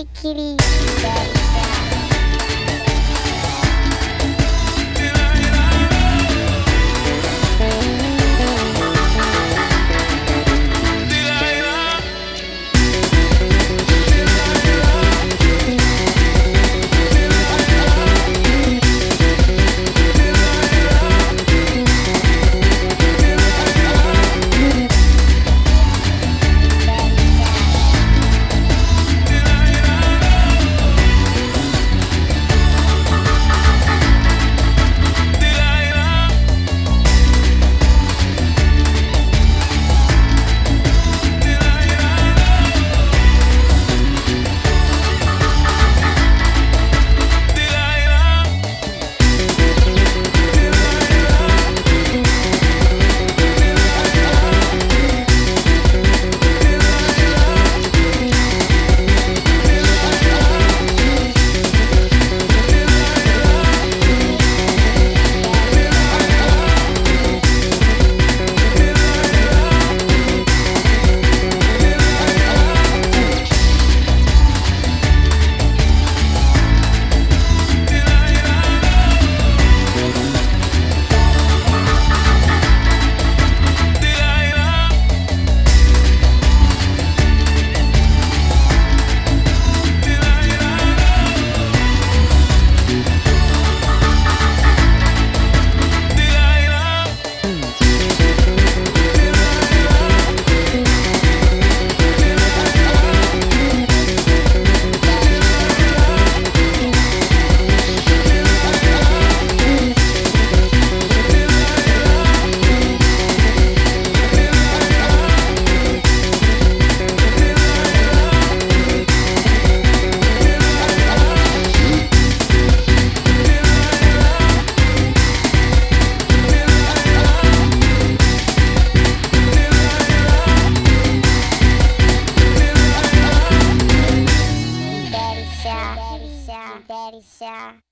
い切り mulheres